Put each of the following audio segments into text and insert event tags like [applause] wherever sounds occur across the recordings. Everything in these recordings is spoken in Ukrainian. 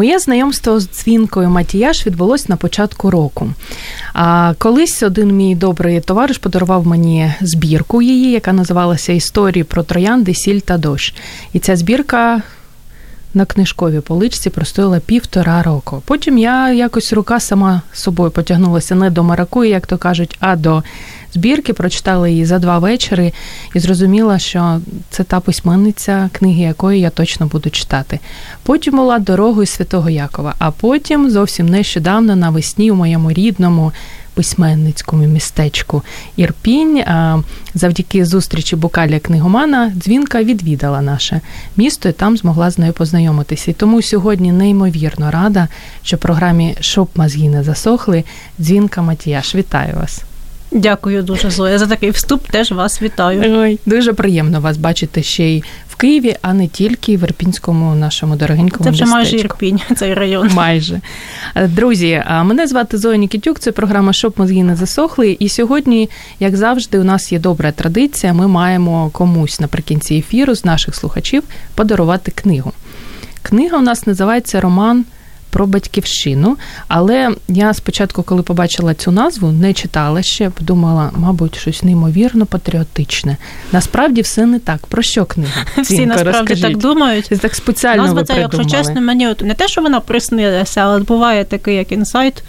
Моє знайомство з дзвінкою Матіяш відбулось на початку року. А колись один мій добрий товариш подарував мені збірку її, яка називалася Історії про троянди, сіль та дощ. І ця збірка на книжковій поличці простояла півтора року. Потім я якось рука сама собою потягнулася не до маракуї, як то кажуть, а до збірки. Прочитала її за два вечори і зрозуміла, що це та письменниця, книги якої я точно буду читати. Потім була дорогою Святого Якова, а потім зовсім нещодавно навесні у моєму рідному письменницькому містечку Ірпінь. Завдяки зустрічі Букаля книгомана дзвінка відвідала наше місто і там змогла з нею познайомитися. І тому сьогодні неймовірно рада, що в програмі Щоб мозги не засохли. Дзвінка Матіяш. Вітаю вас. Дякую дуже, Зоя, за такий вступ. Теж вас вітаю. Ой, Дуже приємно вас бачити ще й в Києві, а не тільки в Ірпінському нашому дорогенькому Це вже містечку. майже Ірпінь, [laughs] цей район. Майже. Друзі, мене звати Зоя Нікітюк, це програма Щоб мозги не засохли. І сьогодні, як завжди, у нас є добра традиція. Ми маємо комусь наприкінці ефіру з наших слухачів подарувати книгу. Книга у нас називається Роман про батьківщину. Але я спочатку, коли побачила цю назву, не читала ще, подумала, мабуть, щось неймовірно патріотичне. Насправді все не так. Про що книга? [laughs] Всі Цінка, насправді розкажіть. так думають. Це так спеціально Назва ви ця, якщо чесно, мені от не те, що вона приснилася, але буває такий як інсайт.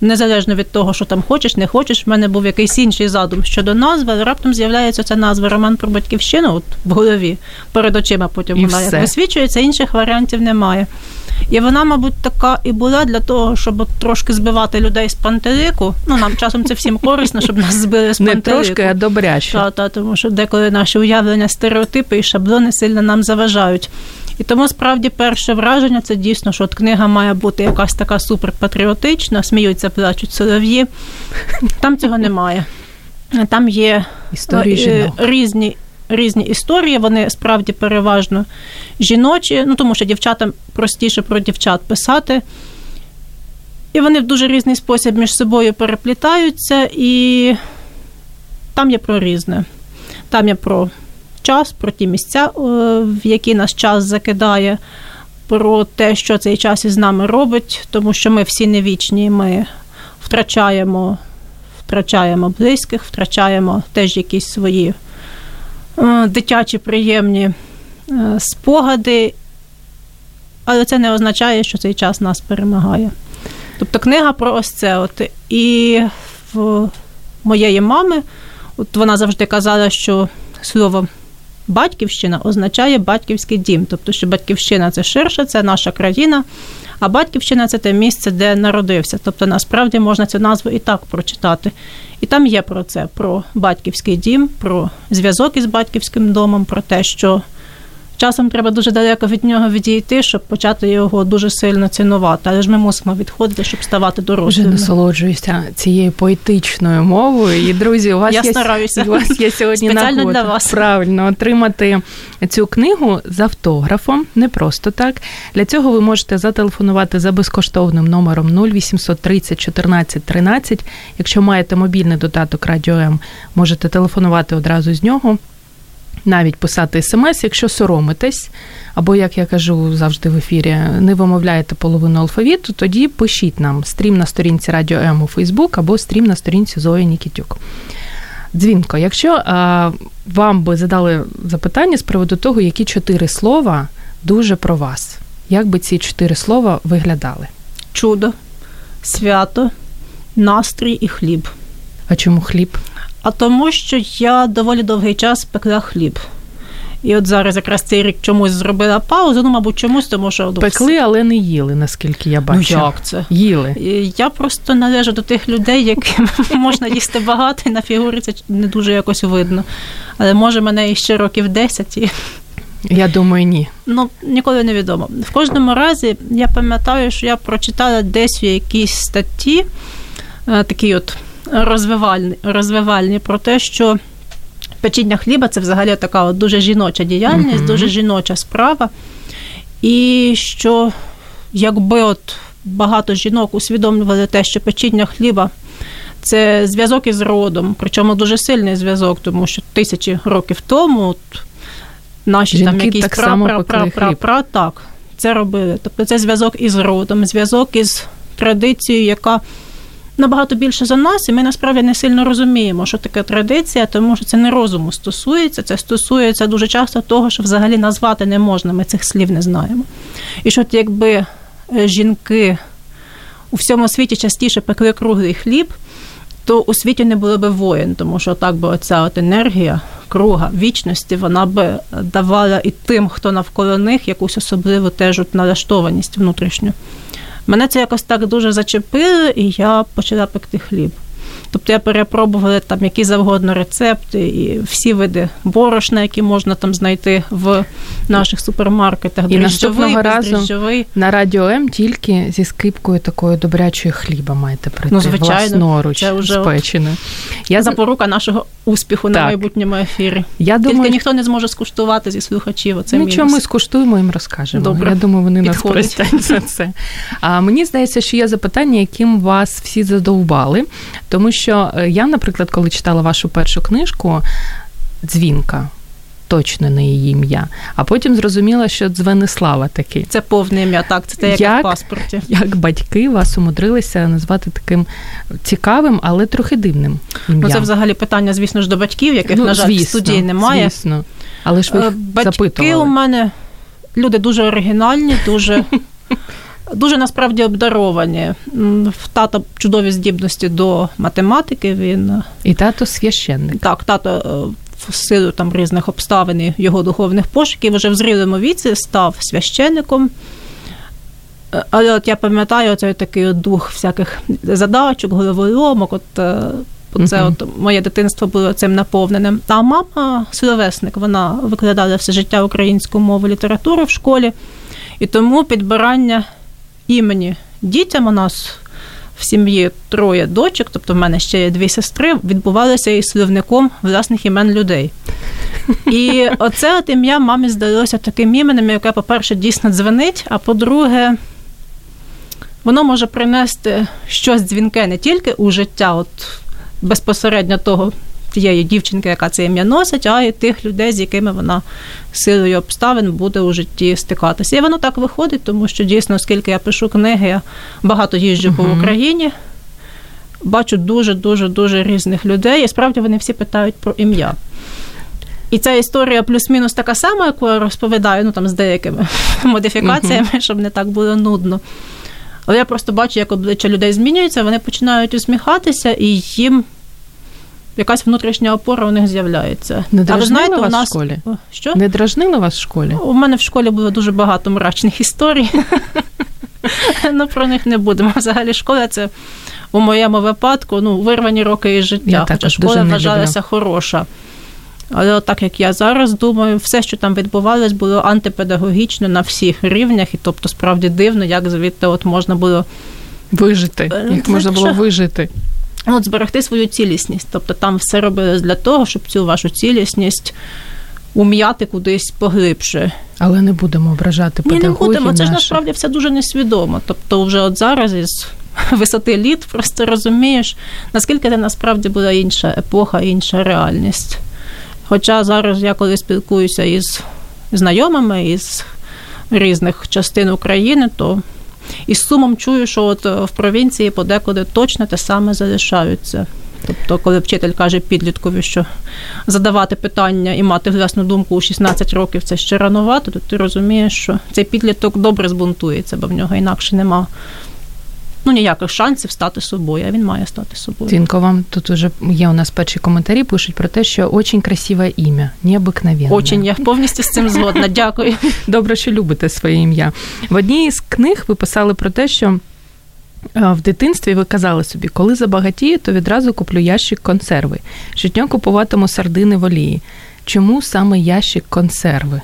Незалежно від того, що там хочеш, не хочеш, в мене був якийсь інший задум щодо назви, але раптом з'являється ця назва Роман про батьківщину от в голові, перед очима потім І вона все. як висвічується, інших варіантів немає. І вона, мабуть, така і була для того, щоб от трошки збивати людей з пантелику. Ну, нам часом це всім корисно, щоб нас збили з Не пантелику. трошки, а добряче. Та, та, тому що деколи наші уявлення, стереотипи і шаблони сильно нам заважають. І тому справді перше враження це дійсно, що от книга має бути якась така суперпатріотична, сміються, плачуть солов'ї. Там цього немає. Там є Історії е, жінок. різні. Різні історії, вони справді переважно жіночі, ну тому що дівчатам простіше про дівчат писати. І вони в дуже різний спосіб між собою переплітаються, і там є про різне. Там є про час, про ті місця, е, в які нас час закидає, про те, що цей час із нами робить, тому що ми всі не вічні, ми втрачаємо, втрачаємо близьких, втрачаємо теж якісь свої дитячі приємні е, спогади, але це не означає, що цей час нас перемагає. Тобто книга про ось це. От. І в моєї мами, от вона завжди казала, що слово батьківщина означає батьківський дім. Тобто, що батьківщина це ширше, це наша країна, а батьківщина це те місце, де народився. Тобто, насправді можна цю назву і так прочитати. І там є про це: про батьківський дім, про зв'язок із батьківським домом, про те, що часом треба дуже далеко від нього відійти, щоб почати його дуже сильно цінувати. Але ж ми мусимо відходити, щоб ставати Вже насолоджуюся цією поетичною мовою. І друзі, у вас Я є стараюся. у вас є сьогодні Спеціально для вас. правильно отримати цю книгу з автографом. Не просто так. Для цього ви можете зателефонувати за безкоштовним номером 0800 30 14 13. Якщо маєте мобільний додаток Радіо М, можете телефонувати одразу з нього. Навіть писати смс, якщо соромитесь, або, як я кажу завжди в ефірі, не вимовляєте половину алфавіту, тоді пишіть нам стрім на сторінці Радіо М у Фейсбук або стрім на сторінці Зої Нікітюк. Дзвінко, якщо а, вам би задали запитання з приводу того, які чотири слова дуже про вас, як би ці чотири слова виглядали? Чудо, свято, настрій і хліб. А чому хліб? А тому, що я доволі довгий час пекла хліб. І от зараз якраз цей рік чомусь зробила паузу. Ну, мабуть, чомусь, тому що пекли, але не їли, наскільки я бачу. Ну, як це? Їли. Я просто належу до тих людей, яким [laughs] можна їсти багато, і на фігурі це не дуже якось видно. Але може мене іще років 10 і. [laughs] Я думаю, ні. Ну, ніколи не відомо. В кожному разі я пам'ятаю, що я прочитала десь в якійсь статті е, такі от розвивальні, розвивальні про те, що печіння хліба це взагалі така от дуже жіноча діяльність, mm-hmm. дуже жіноча справа. І що якби от багато жінок усвідомлювали те, що печіння хліба. Це зв'язок із родом, причому дуже сильний зв'язок, тому що тисячі років тому от, наші Жінки там якісь так пекли пра, пра, пра, так це робили. Тобто це зв'язок із родом, зв'язок із традицією, яка набагато більше за нас, і ми насправді не сильно розуміємо, що таке традиція, тому що це не розуму стосується, це стосується дуже часто того, що взагалі назвати не можна, ми цих слів не знаємо. І що якби е, жінки у всьому світі частіше пекли круглий хліб, то у світі не було би воїн, тому що так би оця от енергія, круга вічності, вона би давала і тим, хто навколо них якусь особливу теж налаштованість внутрішню. Мене це якось так дуже зачепило, і я почала пекти хліб. Тобто я перепробувала там які завгодно рецепти і всі види борошна, які можна там знайти в наших супермаркетах. І наступного разу на радіо М тільки зі скипкою такої добрячої хліба маєте прийти ну, звичайно, власноруч це вже спечене. Я запорука нашого успіху так. на майбутньому ефірі. Я Тільки думаю, ніхто не зможе скуштувати зі слухачів. Оце Нічого, мінус. ми скуштуємо їм розкажемо. Добре. Я думаю, вони Підходить. нас простять за це. А мені здається, що є запитання, яким вас всі задовбали, тому що е, я, наприклад, коли читала вашу першу книжку Дзвінка. Точно не її ім'я, а потім зрозуміла, що Дзвенислава таки. Це повне ім'я, так, це те, як, як в паспорті. Як батьки вас умудрилися назвати таким цікавим, але трохи дивним. ім'ям. Ну, це взагалі питання, звісно ж, до батьків, яких, ну, на жаль, звісно, в студії немає. Звісно. Але ж ви Батьки запитували. у мене люди дуже оригінальні, дуже. [laughs] Дуже насправді обдаровані. В тата чудові здібності до математики. Він і тато священник. Так, тато в силу там різних обставин і його духовних пошуків вже в зрілому віці став священником. Але от я пам'ятаю цей такий от дух всяких задачок, головоломок. От це uh-huh. от моє дитинство було цим наповненим. А мама словесник, вона викладала все життя українську мову літературу в школі, і тому підбирання імені дітям у нас в сім'ї троє дочок, тобто в мене ще є дві сестри, відбувалися із словником власних імен людей. І [laughs] оце от ім'я мамі здалося таким іменем, яке, по-перше, дійсно дзвонить, а по-друге, воно може принести щось дзвінке не тільки у життя, от безпосередньо того тієї дівчинки, яка це ім'я носить, а й тих людей, з якими вона силою обставин буде у житті стикатися. І воно так виходить, тому що дійсно, оскільки я пишу книги, я багато їжджу uh-huh. по Україні. Бачу дуже дуже дуже різних людей, і справді вони всі питають про ім'я. І ця історія плюс-мінус така сама, яку я розповідаю, ну там з деякими [laughs] модифікаціями, uh-huh. щоб не так було нудно. Але я просто бачу, як обличчя людей змінюються, вони починають усміхатися, і їм якась внутрішня опора у них з'являється. Не а ви знаєте, вас у нас в школі? Що? Не дражнили вас в школі? У мене в школі було дуже багато мрачних історій. [laughs] Ну, про них не будемо. Взагалі, школа це у моєму випадку ну, вирвані роки із життя. Я Хоча школа вважалася хороша. Але так як я зараз думаю, все, що там відбувалось, було антипедагогічно на всіх рівнях, і тобто справді дивно, як звідти от можна було вижити, як можна було вижити. От зберегти свою цілісність. Тобто там все робилось для того, щоб цю вашу цілісність ум'яти кудись поглибше. Але не будемо ображати педагогів Ні, не будемо. Це ж насправді все дуже несвідомо. Тобто, вже от зараз із [laughs] висоти літ просто розумієш, наскільки це насправді була інша епоха, інша реальність. Хоча зараз я коли спілкуюся із знайомими із різних частин України, то і з сумом чую, що от в провінції подекуди точно те саме залишаються. Тобто, коли вчитель каже підліткові, що задавати питання і мати власну думку у 16 років це ще ранувато, то ти розумієш, що цей підліток добре збунтується, бо в нього інакше нема ну ніяких шансів стати собою, а він має стати собою. Тінко, вам тут уже є у нас перші коментарі, пишуть про те, що очень красиве ім'я, необикновенне. Очень, я повністю з цим згодна. [laughs] Дякую. Добре, що любите своє ім'я. В одній із книг ви писали про те, що. В дитинстві ви казали собі, коли забагатію, то відразу куплю ящик консерви. Щодня купуватиму сардини в олії. Чому саме ящик консерви?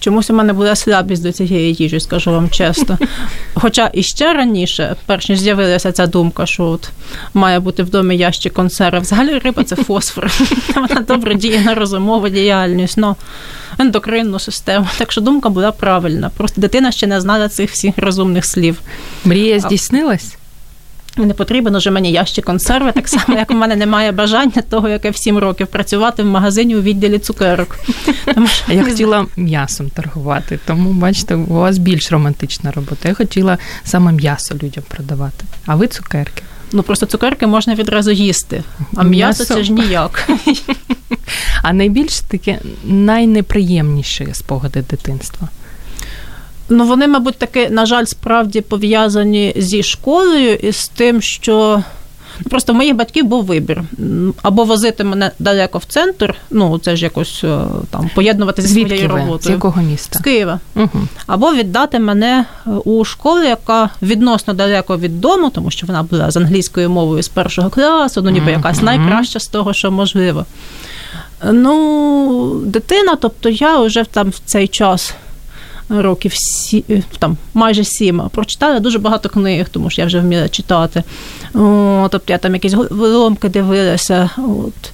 Чомусь у мене була слабість до цієї їжі, скажу вам чесно. [laughs] Хоча і ще раніше, перш ніж з'явилася ця думка, що от має бути в домі ящик консерв. Взагалі риба це фосфор. [laughs] Вона добре діє на розумову діяльність, на ендокринну систему. Так що думка була правильна. Просто дитина ще не знала цих всіх розумних слів. Мрія здійснилась? Не потрібен уже мені ящик консерви, так само, як у мене немає бажання того, яке в сім років працювати в магазині у відділі цукерок. Тому що я хотіла м'ясом торгувати, тому бачите, у вас більш романтична робота. Я хотіла саме м'ясо людям продавати, а ви цукерки. Ну просто цукерки можна відразу їсти, а м'ясо, м'ясо це ж ніяк. А найбільш таке найнеприємніші спогади дитинства. Ну, вони, мабуть, таки, на жаль, справді пов'язані зі школою і з тим, що. Просто в моїх батьків був вибір. Або возити мене далеко в центр, ну це ж якось е, там поєднувати зі своєю роботою. З якого міста? З Києва. Угу. Або віддати мене е, у школу, яка відносно далеко від дому, тому що вона була з англійською мовою з першого класу, ну ніби якась найкраща з того, що можливо. Ну, дитина, тобто я вже там в цей час років сі, е, там майже сім, прочитала дуже багато книг, тому що я вже вміла читати. О, тобто я там якісь виломки дивилася. От.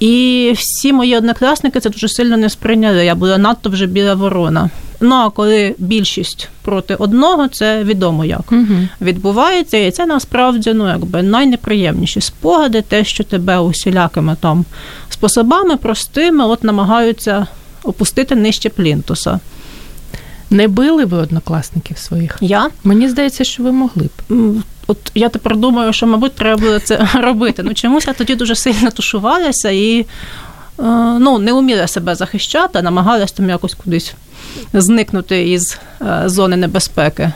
І всі мої однокласники це дуже сильно не сприйняли. Я була надто вже біла ворона. Ну а коли більшість проти одного, це відомо як угу. відбувається, і це насправді ну якби найнеприємніші спогади, те, що тебе усілякими там способами простими от намагаються опустити нижче плінтуса. Не били ви однокласників своїх? Я? Мені здається, що ви могли б. От я тепер думаю, що, мабуть, треба було це [laughs] робити. Ну чомусь я тоді дуже сильно тушувалася і е, ну, не вміла себе захищати, намагалася там якось кудись зникнути із е, зони небезпеки.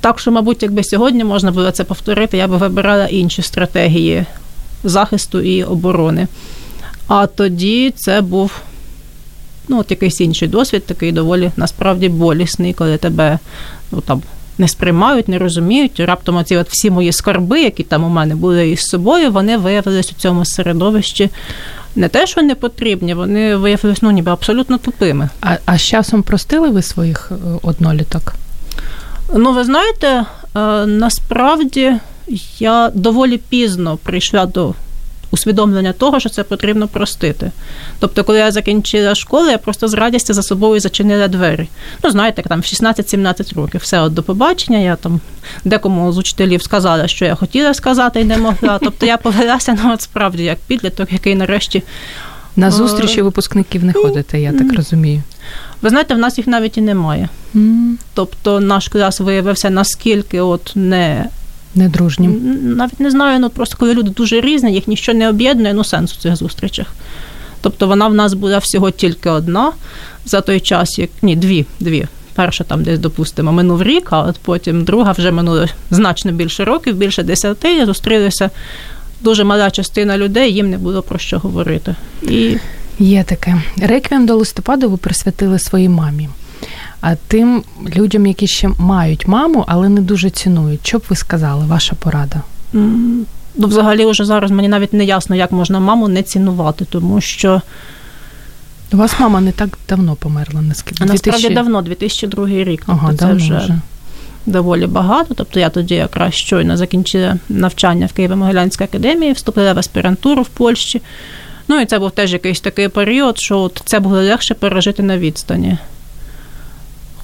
Так що, мабуть, якби сьогодні можна було це повторити, я би вибирала інші стратегії захисту і оборони. А тоді це був ну, от якийсь інший досвід, такий доволі насправді болісний, коли тебе ну, там, не сприймають, не розуміють. Раптом оці от всі мої скарби, які там у мене були із собою, вони виявилися у цьому середовищі. Не те, що не потрібні, вони виявилися ну, ніби абсолютно тупими. А а з часом простили ви своїх е, одноліток? Ну, ви знаєте, е, насправді я доволі пізно прийшла до усвідомлення того, що це потрібно простити. Тобто, коли я закінчила школу, я просто з радістю за собою зачинила двері. Ну, знаєте, там в 16-17 років все от до побачення. Я там декому з учителів сказала, що я хотіла сказати і не могла. Тобто я повелася ну, от справді як підліток, який нарешті. На зустрічі випускників не ходите, я так розумію. Ви знаєте, в нас їх навіть і немає. Mm. Тобто наш клас виявився наскільки от не Недружнім. Навіть не знаю, ну просто коли люди дуже різні, їх нічого не об'єднує, ну сенс у цих зустрічах. Тобто вона в нас була всього тільки одна за той час, як ні, дві. дві. Перша там десь, допустимо, минув рік, а от потім друга вже минуло значно більше років, більше десяти. Зустрілися дуже мала частина людей, їм не було про що говорити. І... Є таке. Реквієм до листопаду ви присвятили своїй мамі. А тим людям, які ще мають маму, але не дуже цінують. Що б ви сказали, ваша порада? Ну, взагалі, вже зараз мені навіть не ясно, як можна маму не цінувати, тому що. У вас мама не так давно померла, наскільки? Насправді давно, 2002 рік. Ага, тобто це вже, вже доволі багато. Тобто я тоді якраз щойно закінчила навчання в Києво-Могилянській академії, вступила в аспірантуру в Польщі. Ну і це був теж якийсь такий період, що от це було легше пережити на відстані.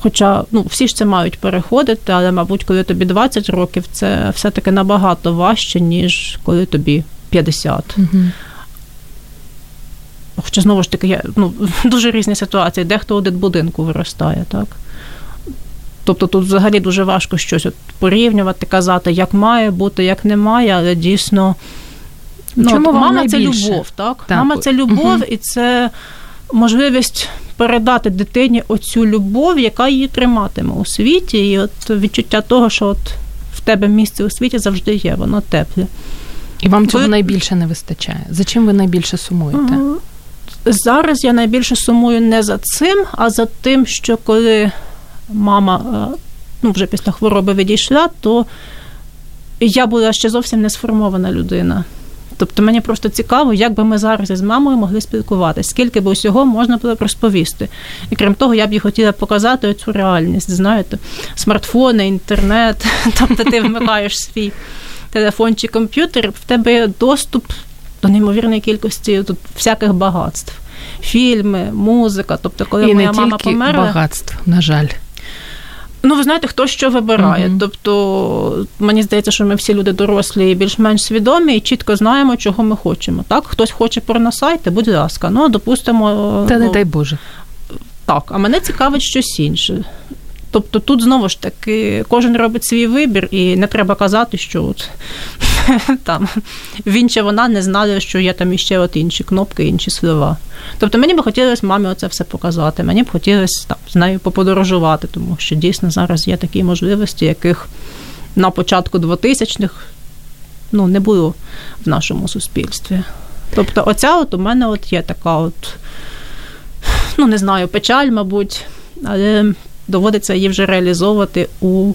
Хоча ну, всі ж це мають переходити, але, мабуть, коли тобі 20 років, це все-таки набагато важче, ніж коли тобі 50. Угу. Хоча, знову ж таки, є ну, [laughs] дуже різні ситуації, дехто у дитбудинку виростає, так? Тобто тут взагалі дуже важко щось от порівнювати, казати, як має бути, як не має, але дійсно ну, Чому от, мама найбільше? це любов, так? так? Мама це любов, угу. і це можливість передати дитині оцю любов, яка її триматиме у світі, і от відчуття того, що от в тебе місце у світі завжди є, воно тепле. І вам цього ви... найбільше не вистачає. За чим ви найбільше сумуєте? Зараз я найбільше сумую не за цим, а за тим, що коли мама е, ну, вже після хвороби відійшла, то я була ще зовсім не сформована людина. Тобто мені просто цікаво, як би ми зараз із мамою могли спілкуватися, скільки б усього можна було б розповісти. І крім того, я б їй хотіла показати цю реальність. Знаєте, смартфони, інтернет, [laughs] тобто ти вмикаєш свій телефон чи комп'ютер, в тебе є доступ до неймовірної кількості тут всяких багатств. Фільми, музика. Тобто, коли І моя не мама тільки померла, багатств, на жаль. Ну, ви знаєте, хто що вибирає. Угу. Тобто, мені здається, що ми всі люди дорослі і більш-менш свідомі, і чітко знаємо, чого ми хочемо. Так, хтось хоче порносайти, будь ласка, ну допустимо. Та не ну, дай Боже. Так, а мене цікавить щось інше. Тобто тут знову ж таки кожен робить свій вибір, і не треба казати, що от [laughs] там він чи вона не знали, що є там іще от інші кнопки, інші слова. Тобто мені б хотілося мамі оце все показати. Мені б хотілося там з нею поподорожувати, тому що дійсно зараз є такі можливості, яких на початку 2000-х ну, не було в нашому суспільстві. Тобто, оця от у мене от є така от, ну не знаю, печаль, мабуть, але доводиться її вже реалізовувати у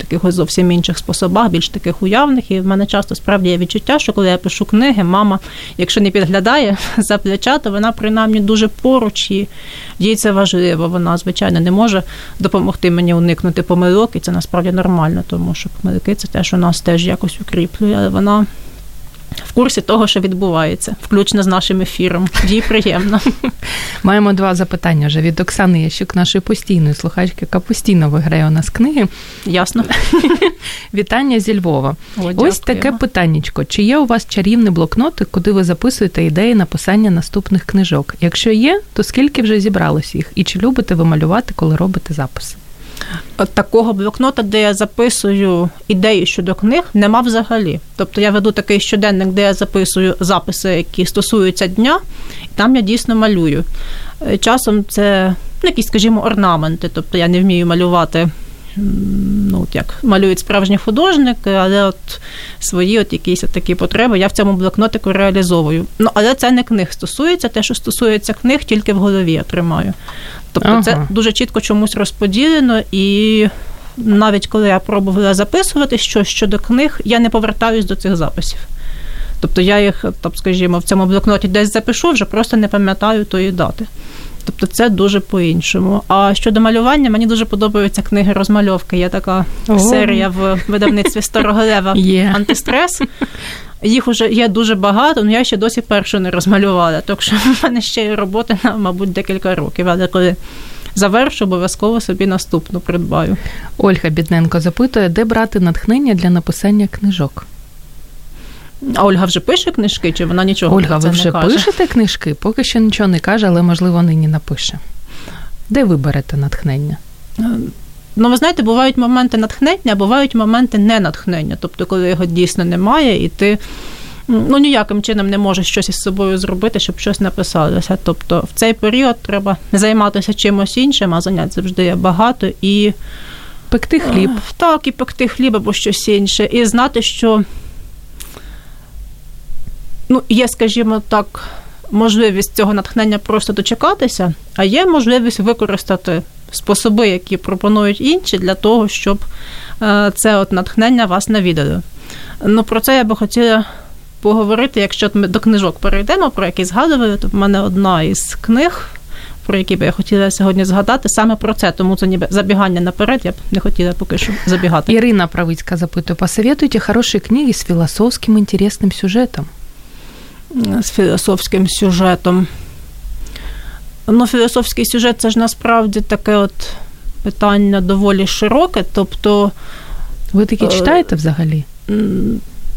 таких зовсім інших способах, більш таких уявних. І в мене часто справді є відчуття, що коли я пишу книги, мама, якщо не підглядає [laughs] за плеча, то вона принаймні дуже поруч і їй це важливо. Вона, звичайно, не може допомогти мені уникнути помилок, і це насправді нормально, тому що помилки це те, що нас теж якось укріплює, але вона в курсі того, що відбувається, включно з нашим ефіром. Їй приємно. [laughs] Маємо два запитання вже від Оксани Ящук, нашої постійної слухачки, яка постійно виграє у нас книги. Ясно. [laughs] Вітання зі Львова. О, Ось таке питаннячко. Чи є у вас чарівний блокнот, куди ви записуєте ідеї написання наступних книжок? Якщо є, то скільки вже зібралось їх? І чи любите ви малювати, коли робите записи? Такого блокнота, де я записую ідеї щодо книг, нема взагалі. Тобто я веду такий щоденник, де я записую записи, які стосуються дня, і там я дійсно малюю. Е, часом це ну, якісь, скажімо, орнаменти. Тобто я не вмію малювати, ну, от як малюють справжні художники, але от свої от якісь от такі потреби я в цьому блокнотику реалізовую. Ну, але це не книг стосується, те, що стосується книг, тільки в голові я тримаю. Тобто ага. це дуже чітко чомусь розподілено, і навіть коли я пробувала записувати щось щодо книг, я не повертаюсь до цих записів. Тобто я їх, тобто, скажімо, в цьому блокноті десь запишу, вже просто не пам'ятаю тої дати. Тобто це дуже по-іншому. А щодо малювання, мені дуже подобаються книги розмальовки. Є така О. серія в видавництві Старого Лева yeah. антистрес. Їх вже є дуже багато, але я ще досі першу не розмалювала. Так що в мене ще є роботи на, мабуть, декілька років. Але коли завершу, обов'язково собі наступну придбаю. Ольга Бідненко запитує, де брати натхнення для написання книжок. А Ольга вже пише книжки, чи вона нічого Ольга, про це ви вже не каже? пишете книжки? Поки що нічого не каже, але можливо нині напише. Де ви берете натхнення? Ну, ви знаєте, бувають моменти натхнення, а бувають моменти ненатхнення. Тобто, коли його дійсно немає, і ти ну, ніяким чином не можеш щось із собою зробити, щоб щось написалося. Тобто, в цей період треба займатися чимось іншим, а занять завжди є багато і. Пекти хліб. Так, і пекти хліб або щось інше. І знати, що ну, є, скажімо так, можливість цього натхнення просто дочекатися, а є можливість використати способи, які пропонують інші, для того, щоб е, це от натхнення вас навідало. Ну, про це я би хотіла поговорити, якщо ми до книжок перейдемо, про які згадували, то в мене одна із книг. Про які би я хотіла сьогодні згадати саме про це, тому це ніби забігання наперед, я б не хотіла поки що забігати. Ірина Правицька запитує, посоветуйте хороші книги з філософським інтересним сюжетом. З філософським сюжетом. Ну, філософський сюжет це ж насправді таке от питання доволі широке. Тобто. Ви такі читаєте взагалі?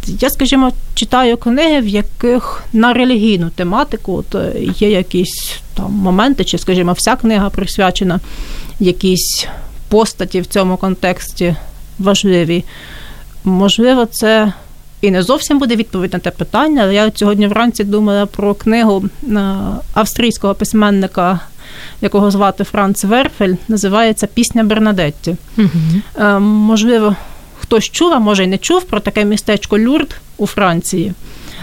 Я, скажімо, читаю книги, в яких на релігійну тематику от є якісь там моменти, чи, скажімо, вся книга присвячена якійсь постаті в цьому контексті важливій. Можливо, це і не зовсім буде відповідь на те питання, але я сьогодні вранці думала про книгу австрійського письменника, якого звати Франц Верфель, називається Пісня Бернадетті. Угу. Можливо, хтось чув, а може й не чув про таке містечко Люрд у Франції,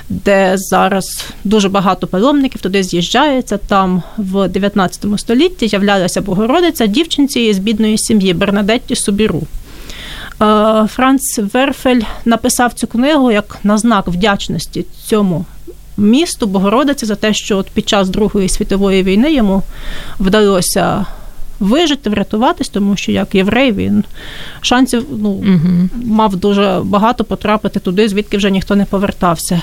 де зараз дуже багато паломників туди з'їжджається. Там в 19 столітті являлася Богородиця дівчинці з бідної сім'ї Бернадетті Субіру. Е, Франц Верфель написав цю книгу як на знак вдячності цьому місту Богородиці за те, що от під час Другої світової війни йому вдалося вижити, врятуватись, тому що як єврей він шансів ну, угу. мав дуже багато потрапити туди, звідки вже ніхто не повертався.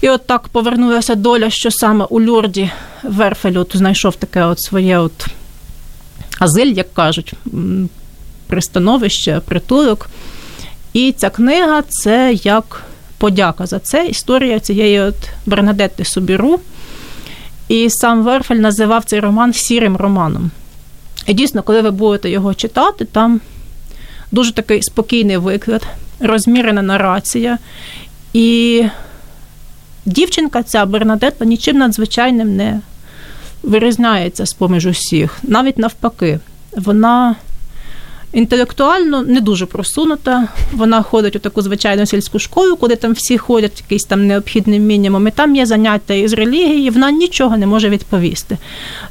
І от так повернулася доля, що саме у Люрді Верфель от знайшов таке от своє от азиль, як кажуть, пристановище, притулок. І ця книга це як подяка за це. Історія цієї от Бернадетти Субіру. І сам Верфель називав цей роман сірим романом. І дійсно, коли ви будете його читати, там дуже такий спокійний виклад, розмірена нарація. І дівчинка ця Бернадетта нічим надзвичайним не вирізняється з поміж усіх. Навіть навпаки, вона інтелектуально не дуже просунута. Вона ходить у таку звичайну сільську школу, куди там всі ходять якийсь там необхідний мінімум. І там є заняття із релігії, вона нічого не може відповісти.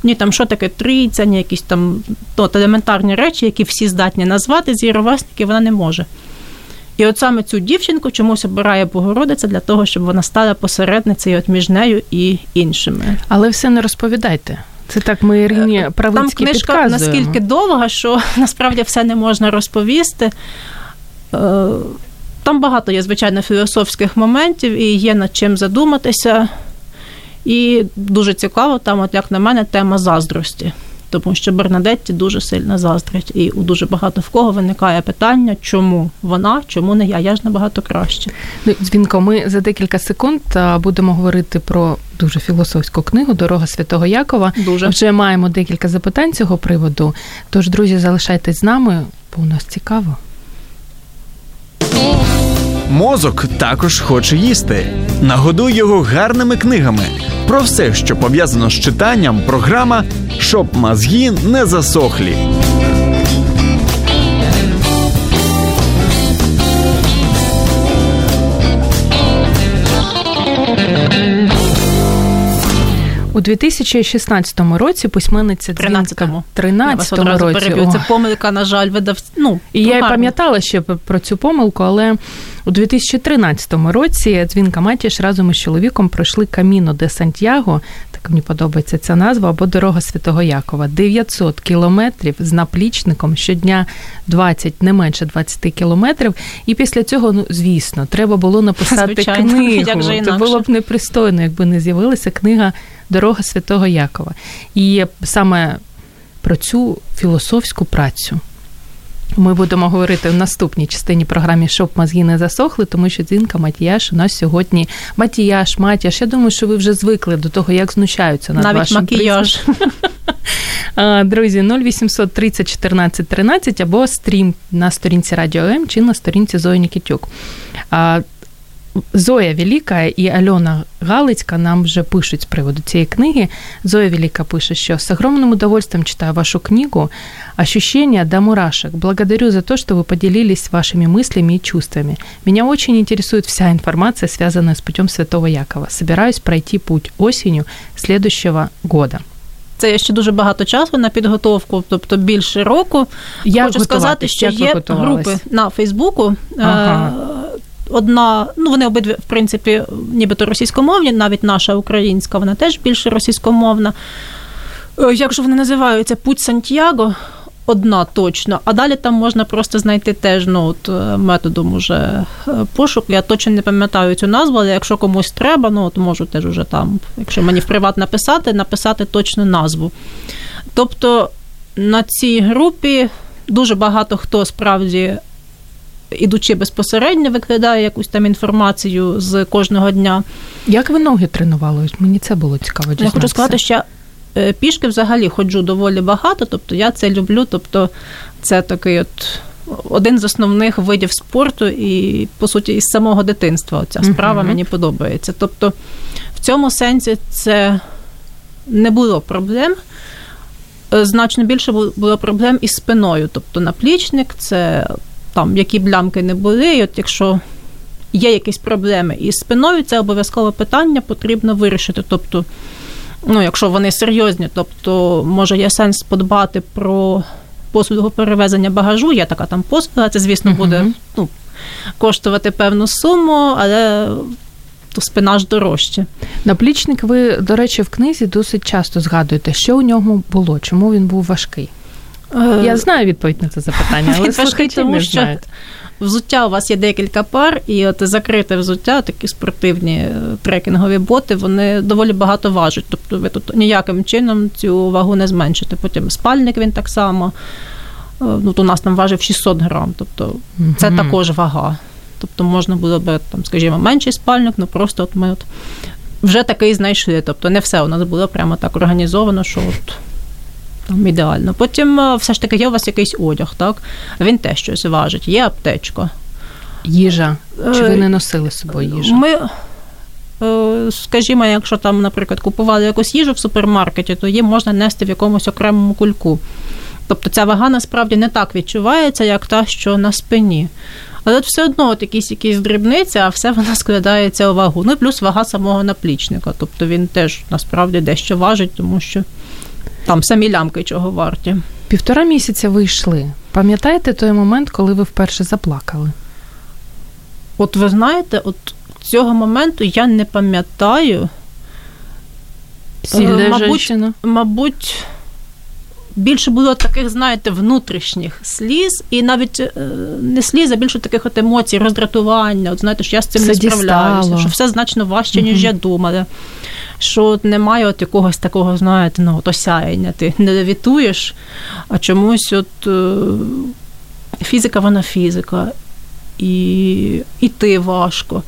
Ні, там що таке трійця, ні якісь там то, елементарні речі, які всі здатні назвати з її вона не може. І от саме цю дівчинку чомусь обирає Богородиця для того, щоб вона стала посередницею от між нею і іншими. Але все не розповідайте. Це так ми Ірині Правицькій Там книжка підказуємо. наскільки довга, що [laughs] насправді все не можна розповісти. Е, там багато є, звичайно, філософських моментів і є над чим задуматися. І дуже цікаво, там, от як на мене, тема заздрості тому що Бернадетті дуже сильно заздрить, і у дуже багато в кого виникає питання, чому вона, чому не я? Я ж набагато краще. Ну, Дзвінко, ми за декілька секунд будемо говорити про дуже філософську книгу Дорога Святого Якова. Дуже вже маємо декілька запитань цього приводу. Тож, друзі, залишайтесь з нами, бо у нас цікаво. Мозок також хоче їсти. Нагодуй його гарними книгами. Про все, що пов'язано з читанням, програма, щоб мозги не засохлі. У 2016 році письменниця 13-му. 13-му році. Це помилка, на жаль, видав. Ну, І я гарно. пам'ятала ще про цю помилку, але у 2013 році дзвінка Матіш разом із чоловіком пройшли Каміно де Сантьяго, так мені подобається ця назва, або дорога Святого Якова. 900 кілометрів з наплічником щодня 20, не менше 20 кілометрів. І після цього, ну звісно, треба було написати Звичайно. книгу. Як же Це було б непристойно, якби не з'явилася книга Дорога Святого Якова. І саме про цю філософську працю. Ми будемо говорити в наступній частині програмі, щоб мозги не засохли, тому що дзвінка Матіяш у нас сьогодні Матіяш, Матіяш. Я думаю, що ви вже звикли до того, як знущаються над Навіть вашим макіяж. [laughs] Друзі, 0800 30 14 13 або стрім на сторінці Радіо М чи на сторінці Зої Нікітюк. Зоя Велика і Альона Галицька нам вже пишуть з приводу цієї книги. Зоя Велика пише, що с огромным удовольствием читаю вашу книгу «Ощущения до мурашек. Благодарю за то, что вы поделились вашими мыслями и чувствами. Меня очень интересует вся информация, связанная с путем Святого Якова. Собираюсь пройти путь осенью следующего года». Це є ще дуже багато часу на підготовку, тобто більше року. Як Хочу сказати, що є групи на Фейсбуку. Ага Одна, ну вони обидві, в принципі, нібито російськомовні, навіть наша українська, вона теж більше російськомовна. Е, як же вони називаються? Путь Сантьяго. Одна точно, а далі там можна просто знайти теж ну, от, е, методом уже е, пошуку. Я точно не пам'ятаю цю назву, але якщо комусь треба, ну от можу теж уже там, якщо мені в приват написати, написати точну назву. Тобто на цій групі дуже багато хто справді ідучи безпосередньо, викладає якусь там інформацію з кожного дня. Як ви ноги тренували? Мені це було цікаво. Дізнатися. Я хочу сказати, що е, пішки взагалі ходжу доволі багато, тобто я це люблю. Тобто це такий от. Один з основних видів спорту, і, по суті, із самого дитинства ця справа uh-huh. мені подобається. Тобто, в цьому сенсі це не було проблем. Е, значно більше було проблем із спиною. Тобто, наплічник це там які б лямки не були, і от якщо є якісь проблеми із спиною, це обов'язкове питання потрібно вирішити. Тобто, ну, якщо вони серйозні, тобто, може є сенс подбати про послугу перевезення багажу, є така там послуга, це, звісно, буде ну, коштувати певну суму, але то спина ж дорожче. Наплічник, ви, до речі, в книзі досить часто згадуєте, що у ньому було, чому він був важкий. Е, Я знаю відповідь на це запитання, але [laughs] важкий, тому що знають. Взуття у вас є декілька пар, і от закрите взуття, такі спортивні е, трекінгові боти, вони доволі багато важать. Тобто ви тут ніяким чином цю вагу не зменшите. Потім спальник він так само. Е, ну, у нас там важив 600 грам, тобто це mm також вага. Тобто можна було б, там, скажімо, менший спальник, ну просто от ми от вже такий знайшли. Тобто не все у нас було прямо так організовано, що от там ідеально. Потім е, все ж таки є у вас якийсь одяг, так? Він теж щось важить, є аптечка. Їжа. Чи ви не носили з собою їжу? Ми, е, скажімо, якщо там, наприклад, купували якусь їжу в супермаркеті, то її можна нести в якомусь окремому кульку. Тобто ця вага насправді не так відчувається, як та, що на спині. Але от все одно от якісь якісь дрібниці, а все воно складається у вагу. Ну і плюс вага самого наплічника. Тобто він теж насправді дещо важить, тому що там самі лямки чого варті. Півтора місяця ви йшли. Пам'ятаєте той момент, коли ви вперше заплакали? От ви знаєте, от цього моменту я не пам'ятаю. Сильна мабуть, мабуть, більше було таких, знаєте, внутрішніх сліз, і навіть е, не сліз, а більше таких от емоцій, роздратування. От знаєте, що я з цим все не справляюся, дістало. що все значно важче, ніж угу. я думала. Що немає от якогось такого, знаєте, ну, от осяяння. Ти не левітуєш, а чомусь от е, фізика, вона фізика. І іти важко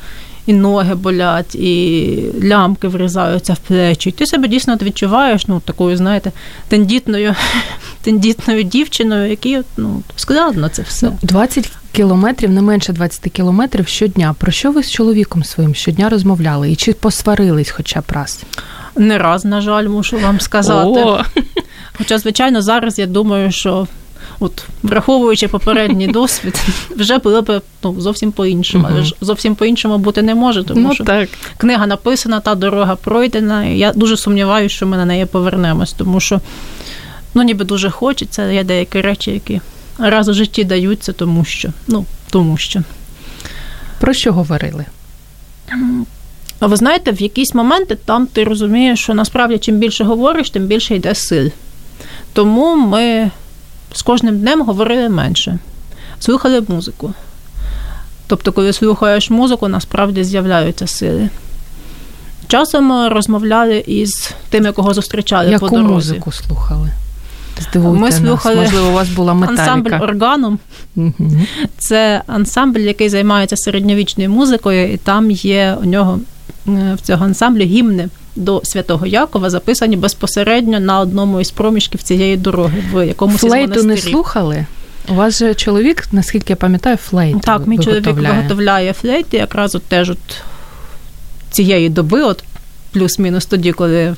і ноги болять, і лямки врізаються в плечі. І ти себе дійсно відчуваєш ну, такою, знаєте, тендітною [laughs] тендітною дівчиною, якій ну, складно це все. 20 кілометрів, не менше 20 кілометрів щодня. Про що ви з чоловіком своїм щодня розмовляли? І чи посварились хоча б раз? Не раз, на жаль, мушу вам сказати. О! Хоча, звичайно, зараз я думаю, що От, враховуючи попередній досвід, [laughs] вже було б ну, зовсім по-іншому. Але ж зовсім по-іншому бути не може, тому ну, що так. книга написана, та дорога пройдена. і Я дуже сумніваюся, що ми на неї повернемось, тому що ну, ніби дуже хочеться. Є деякі речі, які раз у житті даються, тому що. Ну, тому що. Про що говорили? А ви знаєте, в якісь моменти там ти розумієш, що насправді чим більше говориш, тим більше йде сил. Тому ми з кожним днем говорили менше, слухали музику. Тобто, коли слухаєш музику, насправді з'являються сили. Часом розмовляли із тими, кого зустрічали Яку по дорозі. музику слухали? Здивуйте Ми слухали нас. Можливо, у вас була [laughs] металіка. ансамбль Органум. Угу. Це ансамбль, який займається середньовічною музикою, і там є у нього е, в цього ансамблю гімни до Святого Якова записані безпосередньо на одному із проміжків цієї дороги, в якомусь Флейту не слухали? У вас же чоловік, наскільки я пам'ятаю, флейт. Так, мій чоловік виготовляє флейти, якраз от теж от цієї доби, от плюс-мінус тоді, коли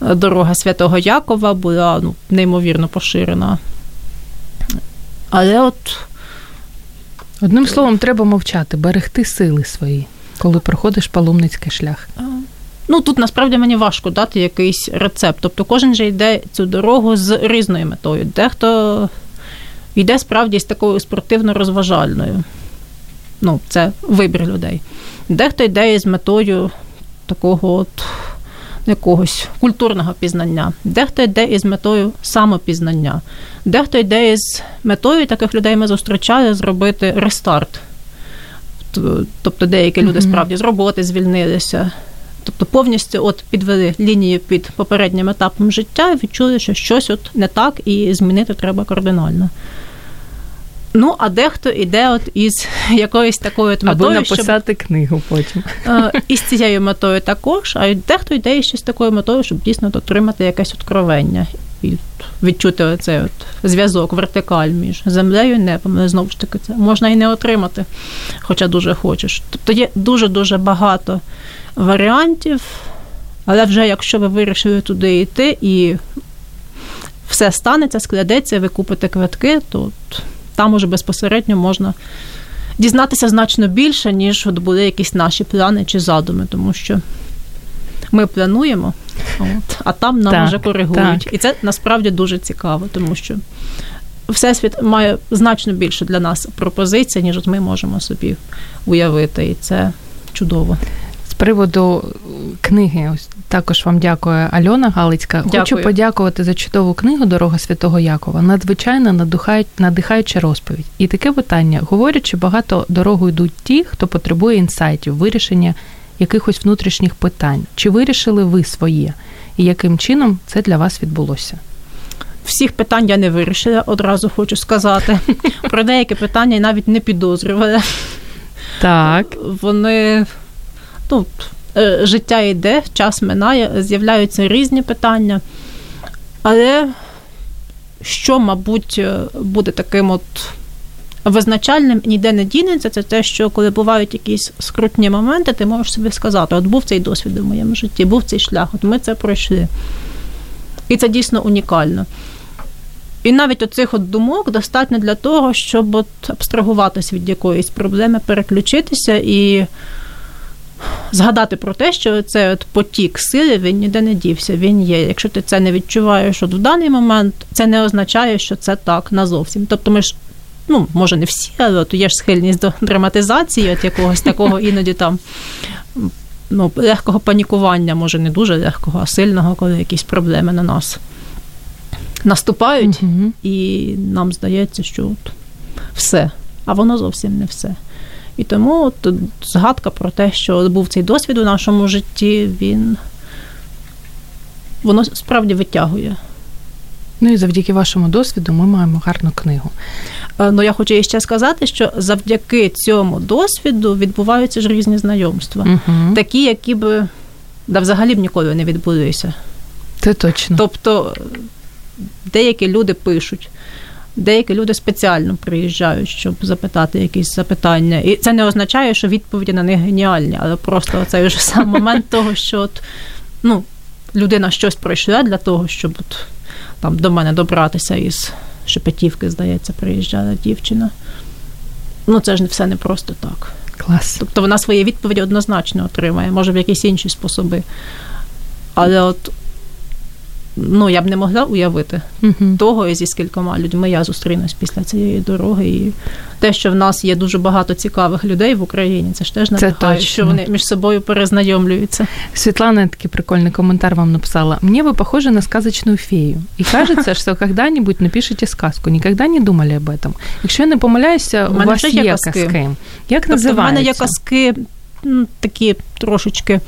дорога Святого Якова була ну, неймовірно поширена. Але от. Одним словом, треба мовчати, берегти сили свої, коли проходиш паломницький шлях. Ну тут насправді мені важко дати якийсь рецепт. Тобто кожен же йде цю дорогу з різною метою. Дехто йде справді з такою спортивно-розважальною. Ну, це вибір людей. Дехто йде із метою такого от якогось культурного пізнання, дехто йде із метою самопізнання, дехто йде із метою таких людей ми зустрічали зробити рестарт. Тобто деякі люди справді з роботи звільнилися. Тобто повністю от підвели лінію під попереднім етапом життя і відчули, що щось от не так і змінити треба кардинально. Ну, а дехто йде от із якоюсь такою от метою. Або написати щоб, книгу потім. Із цією метою також, а дехто йде із щось такою метою, щоб дійсно отримати якесь откровення відчути цей от зв'язок, вертикаль між землею і небом. Але Знову ж таки, це можна і не отримати, хоча дуже хочеш. Тобто є дуже-дуже багато варіантів, але вже якщо ви вирішили туди йти і все станеться, складеться, ви купите квитки, то там уже безпосередньо можна дізнатися значно більше, ніж от були якісь наші плани чи задуми, тому що ми плануємо, от, а там нам так, вже коригують. Так. І це насправді дуже цікаво, тому що Всесвіт має значно більше для нас пропозицій, ніж от ми можемо собі уявити. І це чудово. З приводу книги, ось також вам дякую, Альона Галицька. Дякую. Хочу подякувати за чудову книгу Дорога Святого Якова. Надзвичайно надихаюча розповідь. І таке питання: говорячи, багато дорогу йдуть ті, хто потребує інсайтів, вирішення якихось внутрішніх питань. Чи вирішили ви своє? І яким чином це для вас відбулося? Всіх питань я не вирішила, одразу хочу сказати. [laughs] Про деякі питання я навіть не підозрювала. Так. Вони ну, е, життя йде, час минає, з'являються різні питання. Але що, мабуть, е, буде таким от визначальним ніде не дінеться, це те, що коли бувають якісь скрутні моменти, ти можеш собі сказати: от був цей досвід у моєму житті, був цей шлях, от ми це пройшли. І це дійсно унікально. І навіть оцих от думок достатньо для того, щоб от абстрагуватись від якоїсь проблеми, переключитися і згадати про те, що цей от потік сили він ніде не дівся, він є. Якщо ти це не відчуваєш от в даний момент, це не означає, що це так назовсім. Тобто ми ж. Ну, може, не всі, але от є ж схильність до драматизації, от якогось такого [laughs] іноді там ну, легкого панікування, може, не дуже легкого, а сильного, коли якісь проблеми на нас наступають, Угу. і нам здається, що от все, а воно зовсім не все. І тому от згадка про те, що був цей досвід у нашому житті, він воно справді витягує. Ну і завдяки вашому досвіду ми маємо гарну книгу. Е, Ну, я хочу ще сказати, що завдяки цьому досвіду відбуваються ж різні знайомства, Угу. такі, які б да, взагалі б ніколи не відбулися. Це точно. Тобто деякі люди пишуть, деякі люди спеціально приїжджають, щоб запитати якісь запитання. І це не означає, що відповіді на них геніальні, але просто цей вже сам момент того, що от, ну, людина щось пройшла для того, щоб от, там до мене добратися із Шепетівки, здається, приїжджала дівчина. Ну, це ж не все не просто так. Клас. Тобто вона свої відповіді однозначно отримає, може в якісь інші способи. Але от ну, я б не могла уявити Угу. того, і зі скількома людьми я зустрінусь після цієї дороги. І те, що в нас є дуже багато цікавих людей в Україні, це ж теж надихає, точно. що вони між собою перезнайомлюються. Светлана такой прикольный комментарий вам написала. Мне вы похожи на сказочную фею. И кажется, что когда-нибудь напишете сказку. Никогда не думали об этом. Якщо я не помиляюся, У у мене вас вже є є казки. казки. Як Тобто в мене називаються? є казки м, такі трошечки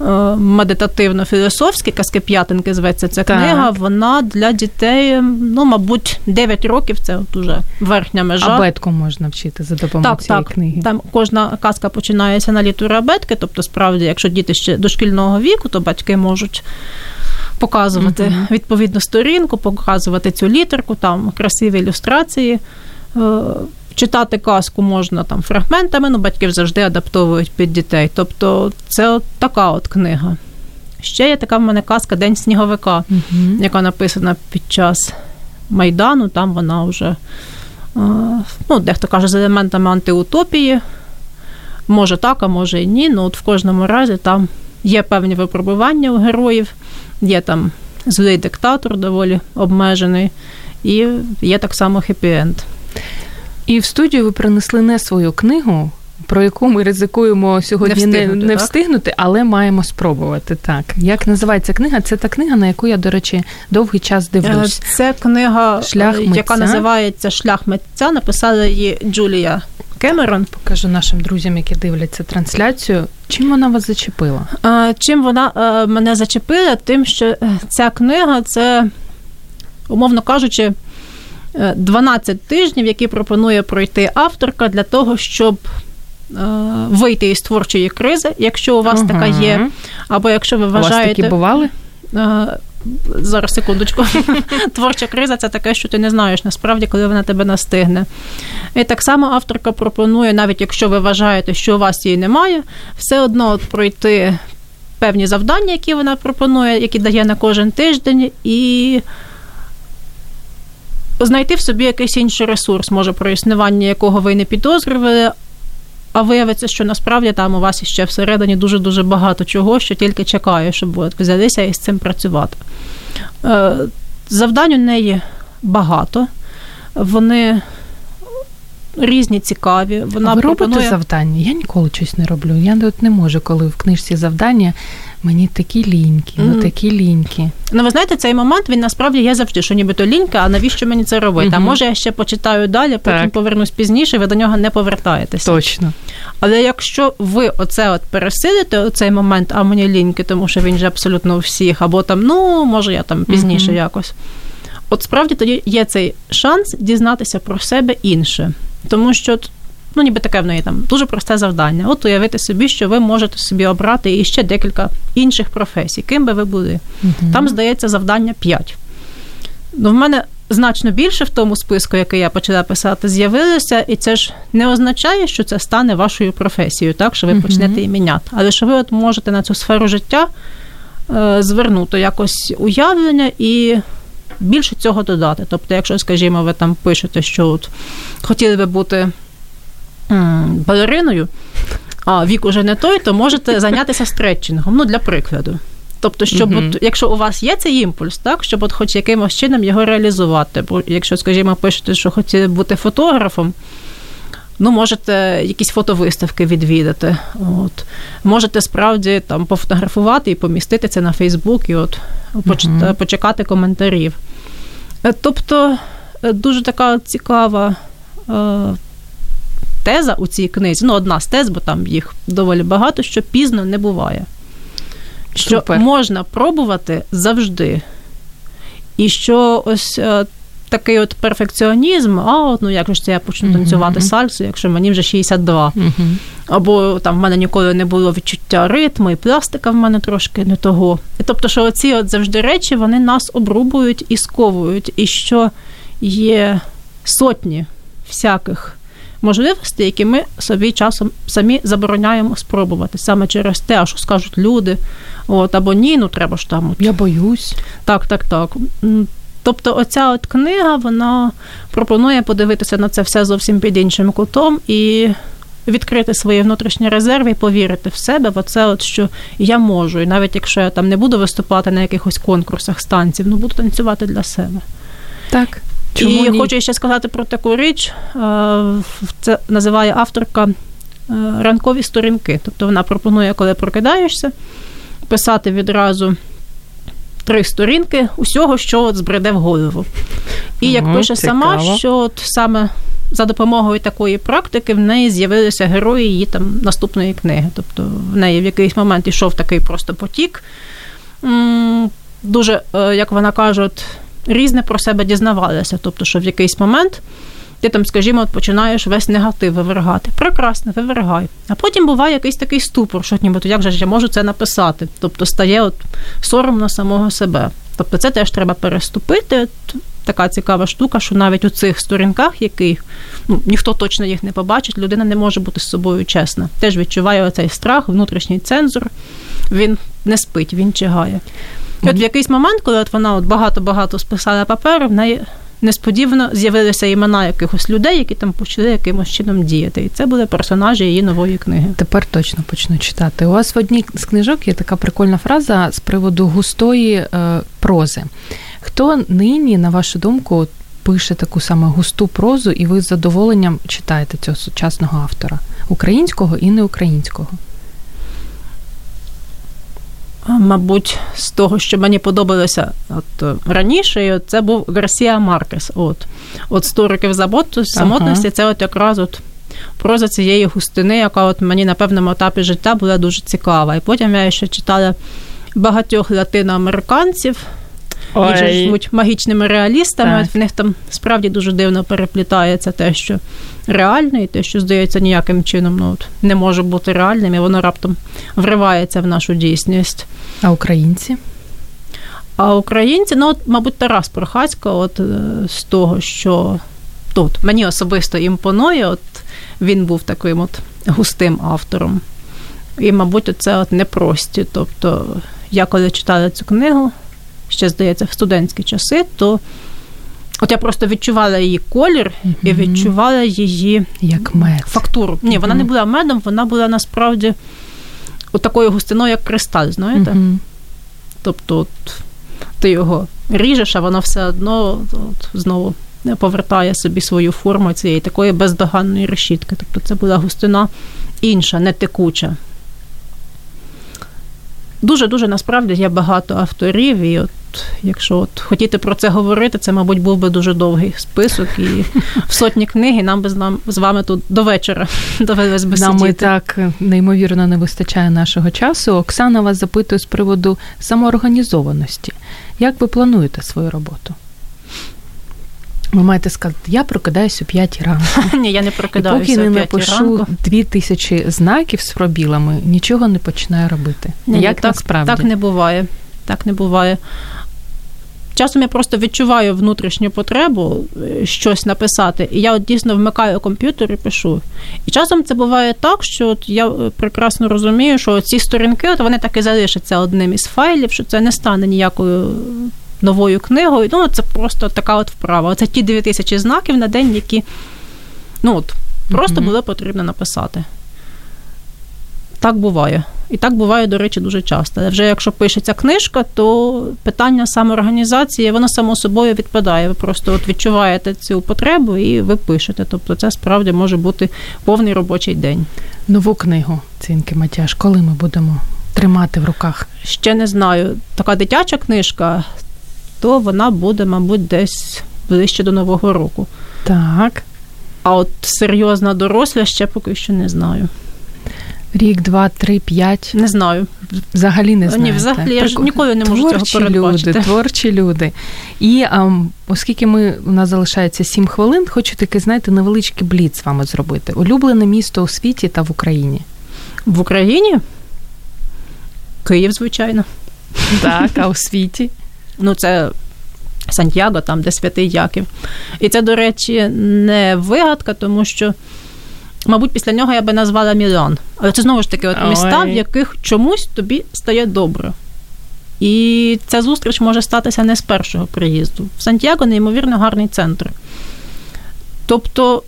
е, медитативно-філософські, казки п'ятинки зветься ця Так. книга. Вона для дітей, ну, мабуть, 9 років це от уже верхня межа. Абетку можна вчити за допомогою Так, цієї так. книги. Там кожна казка починається на літеру абетки, тобто, справді, якщо діти ще дошкільного віку, то батьки можуть показувати Мгм. відповідну сторінку, показувати цю літерку, там красиві ілюстрації. Читати казку можна там фрагментами, ну батьки завжди адаптовують під дітей. Тобто це от така от книга. Ще є така в мене казка День сніговика Мгм. яка написана під час Майдану, там вона вже, е, ну, дехто каже, з елементами антиутопії. Може так, а може і ні. Ну, от в кожному разі там є певні випробування у героїв, є там злий диктатор доволі обмежений, і є так само хеппі-енд. І в студію ви принесли не свою книгу, про яку ми ризикуємо сьогодні Не не, встигнути, не так? встигнути, але маємо спробувати. Так. Як називається книга? Це та книга, на яку я, до речі, довгий час дивлюсь. Е, Це книга, Шлях е, митця. яка називається Шлях митця. Написала її Джулія Кемерон. Покажу нашим друзям, які дивляться трансляцію. Чим вона вас зачепила? Е, Чим вона мене зачепила? Тим, що ця книга це, умовно кажучи, 12 тижнів, які пропонує пройти авторка для того, щоб е, вийти із творчої кризи, якщо у вас Ага. така є, або якщо ви У вас вважаєте. такі бували? Е, Зараз секундочку. [laughs] Творча криза це таке, що ти не знаєш насправді, коли вона тебе настигне. І так само авторка пропонує, навіть якщо ви вважаєте, що у вас її немає, все одно от пройти певні завдання, які вона пропонує, які дає на кожен тиждень, і знайти в собі якийсь інший ресурс, може про існування якого ви не підозрювали, а виявиться, що насправді там у вас іще всередині дуже-дуже багато чого, що тільки чекає, щоб ви взялися і з цим працювати. Е, завдань у неї багато, вони різні, цікаві. Вона а ви пропонує... робите завдання? Я ніколи щось не роблю. Я не можу, коли в книжці завдання мені такі ліньки, ну такі ліньки. Ну, ви знаєте, цей момент він насправді є завжди, що нібито лінька, а навіщо мені це робити? Mm-hmm. А може я ще почитаю далі, потім так. повернусь пізніше, ви до нього не повертаєтеся. Точно. Але якщо ви оце от пересидите, оцей момент, а мені ліньки, тому що він же абсолютно у всіх, або там, ну, може, я там пізніше mm-hmm. якось. От справді тоді є цей шанс дізнатися про себе інше. Тому що ну ніби таке в неї там дуже просте завдання. От уявити собі, що ви можете собі обрати і ще декілька інших професій, ким би ви були. Угу. Там, здається, завдання 5. Ну, в мене значно більше в тому списку, який я почала писати, з'явилося, і це ж не означає, що це стане вашою професією, так що ви угу. почнете її міняти. Але що ви от можете на цю сферу життя е, звернути якось уявлення і. Більше цього додати. Тобто, якщо, скажімо, ви там пишете, що от хотіли би бути балериною, а вік уже не той, то можете зайнятися стретчингом, ну для прикладу. Тобто, щоб uh-huh. от, якщо у вас є цей імпульс, так щоб от хоч якимось чином його реалізувати. Бо якщо, скажімо, пишете, що хотіли бути фотографом, ну можете якісь фотовиставки відвідати. От. Можете справді там пофотографувати і помістити це на Фейсбук і от uh-huh. почекати коментарів. Е, тобто е, дуже така цікава е, теза у цій книзі, ну, одна з тез, бо там їх доволі багато, що пізно не буває. Що Супер. можна пробувати завжди. І що ось е, такий от перфекціонізм, а от ну як же це я почну танцювати uh-huh. сальсу, якщо мені вже 62. Uh-huh. Або там в мене ніколи не було відчуття ритму, і пластика в мене трошки не того. І тобто, що оці от завжди речі вони нас обрубують і сковують, і що є сотні всяких можливостей, які ми собі часом самі забороняємо спробувати саме через те, що скажуть люди. От, Або ні, ну треба ж там. От. Я боюсь. Так, так, так. Тобто, оця от книга вона пропонує подивитися на це все зовсім під іншим кутом і відкрити свої внутрішні резерви і повірити в себе, в оце от що я можу. І навіть якщо я там не буду виступати на якихось конкурсах станців, ну буду танцювати для себе. Так. Чому І ні? хочу ще сказати про таку річ. Це називає авторка ранкові сторінки. Тобто вона пропонує, коли прокидаєшся, писати відразу. Три сторінки усього, що от збреде в голову. І як угу, пише цікаво. сама, що от саме за допомогою такої практики в неї з'явилися герої її там наступної книги. Тобто в неї в якийсь момент йшов такий просто потік. Дуже, е, як вона каже, от різне про себе дізнавалися. Тобто, що в якийсь момент ти там, скажімо, от починаєш весь негатив вивергати. Прекрасно, вивергай. А потім буває якийсь такий ступор, що нібито як же я можу це написати? Тобто стає от соромно самого себе. Тобто це теж треба переступити. Така цікава штука, що навіть у цих сторінках, яких ну, ніхто точно їх не побачить, людина не може бути з собою чесна. Теж відчуває оцей страх, внутрішній цензор. Він не спить, він чигає. І от в якийсь момент, коли от вона от багато-багато списала паперу, в неї несподівано з'явилися імена якихось людей, які там почали якимось чином діяти. І це були персонажі її нової книги. Тепер точно почну читати. У вас в одній з книжок є така прикольна фраза з приводу густої е, прози. Хто нині, на вашу думку, пише таку саме густу прозу, і ви з задоволенням читаєте цього сучасного автора українського і неукраїнського? Мабуть, з того, що мені подобалося от е, раніше, це був Гарсія Маркес. От от «100 років самотності, ага. це от якраз от проза цієї густини, яка от мені на певному етапі життя була дуже цікава. І потім я ще читала багатьох латиноамериканців. Їх звуть магічними реалістами. Так. В них там справді дуже дивно переплітається те, що реальне, і те, що здається ніяким чином ну, от, не може бути реальним, і воно раптом вривається в нашу дійсність. А українці? А українці, ну, от, мабуть, Тарас Прохацько, от е, з того, що тут мені особисто імпонує, от він був таким от густим автором. І, мабуть, це от непрості. Тобто, я коли читала цю книгу, ще здається, в студентські часи, то От я просто відчувала її колір і відчувала її як мед. фактуру. Ні, вона не була медом, вона була насправді от такою густиною, як кристаль, знаєте? Тобто от, ти його ріжеш, а воно все одно от, знову повертає собі свою форму цієї такої бездоганної решітки. Тобто це була густина інша, не текуча. Дуже-дуже насправді є багато авторів, і от якщо от хотіти про це говорити, це, мабуть, був би дуже довгий список і в сотні книг, і нам би з, нам, з вами тут до вечора [laughs] довелось би Нам сидіти. і так неймовірно не вистачає нашого часу. Оксана вас запитує з приводу самоорганізованості. Як ви плануєте свою роботу? Ви маєте сказати, я прокидаюся о 5 ранку. [laughs] Ні, я не прокидаюся. Поки не напишу дві тисячі знаків з пробілами, нічого не починаю робити. Ні, Як так, насправді? Так не буває. Так не буває. Часом я просто відчуваю внутрішню потребу е, щось написати, і я от дійсно вмикаю комп'ютер і пишу. І часом це буває так, що от я е, прекрасно розумію, що ці сторінки от вони так і залишаться одним із файлів, що це не стане ніякою новою книгою. Ну, це просто така от вправа. Це ті 2000 знаків на день, які ну, от, просто було потрібно написати. Так буває. І так буває, до речі, дуже часто. Вже якщо пишеться книжка, то питання самоорганізації, воно само собою відпадає. Ви просто от відчуваєте цю потребу і ви пишете. Тобто це справді може бути повний робочий день. Нову книгу Цінки Матяш, коли ми будемо тримати в руках? Ще не знаю. Така дитяча книжка, то вона буде, мабуть, десь ближче до Нового року. Так. А от серйозна доросла ще поки що не знаю. Рік, два, три, п'ять. Не знаю. Взагалі не знаю. Ні, взагалі я ж ніколи не можу творчі цього передбачити. люди, творчі люди. І а, оскільки ми у нас залишається сім хвилин, хочу таки, знаєте, невеличкий бліц з вами зробити. Улюблене місто у світі та в Україні. В Україні? Київ, звичайно. Так, а у світі? Ну, це Сантьяго, там, де святий Яків. І це, до речі, не вигадка, тому що, мабуть, після нього я би назвала Мілан. Але це знову ж таки от міста, в яких чомусь тобі стає добре. І ця зустріч може статися не з першого приїзду. В Сантьяго неймовірно гарний центр. Тобто,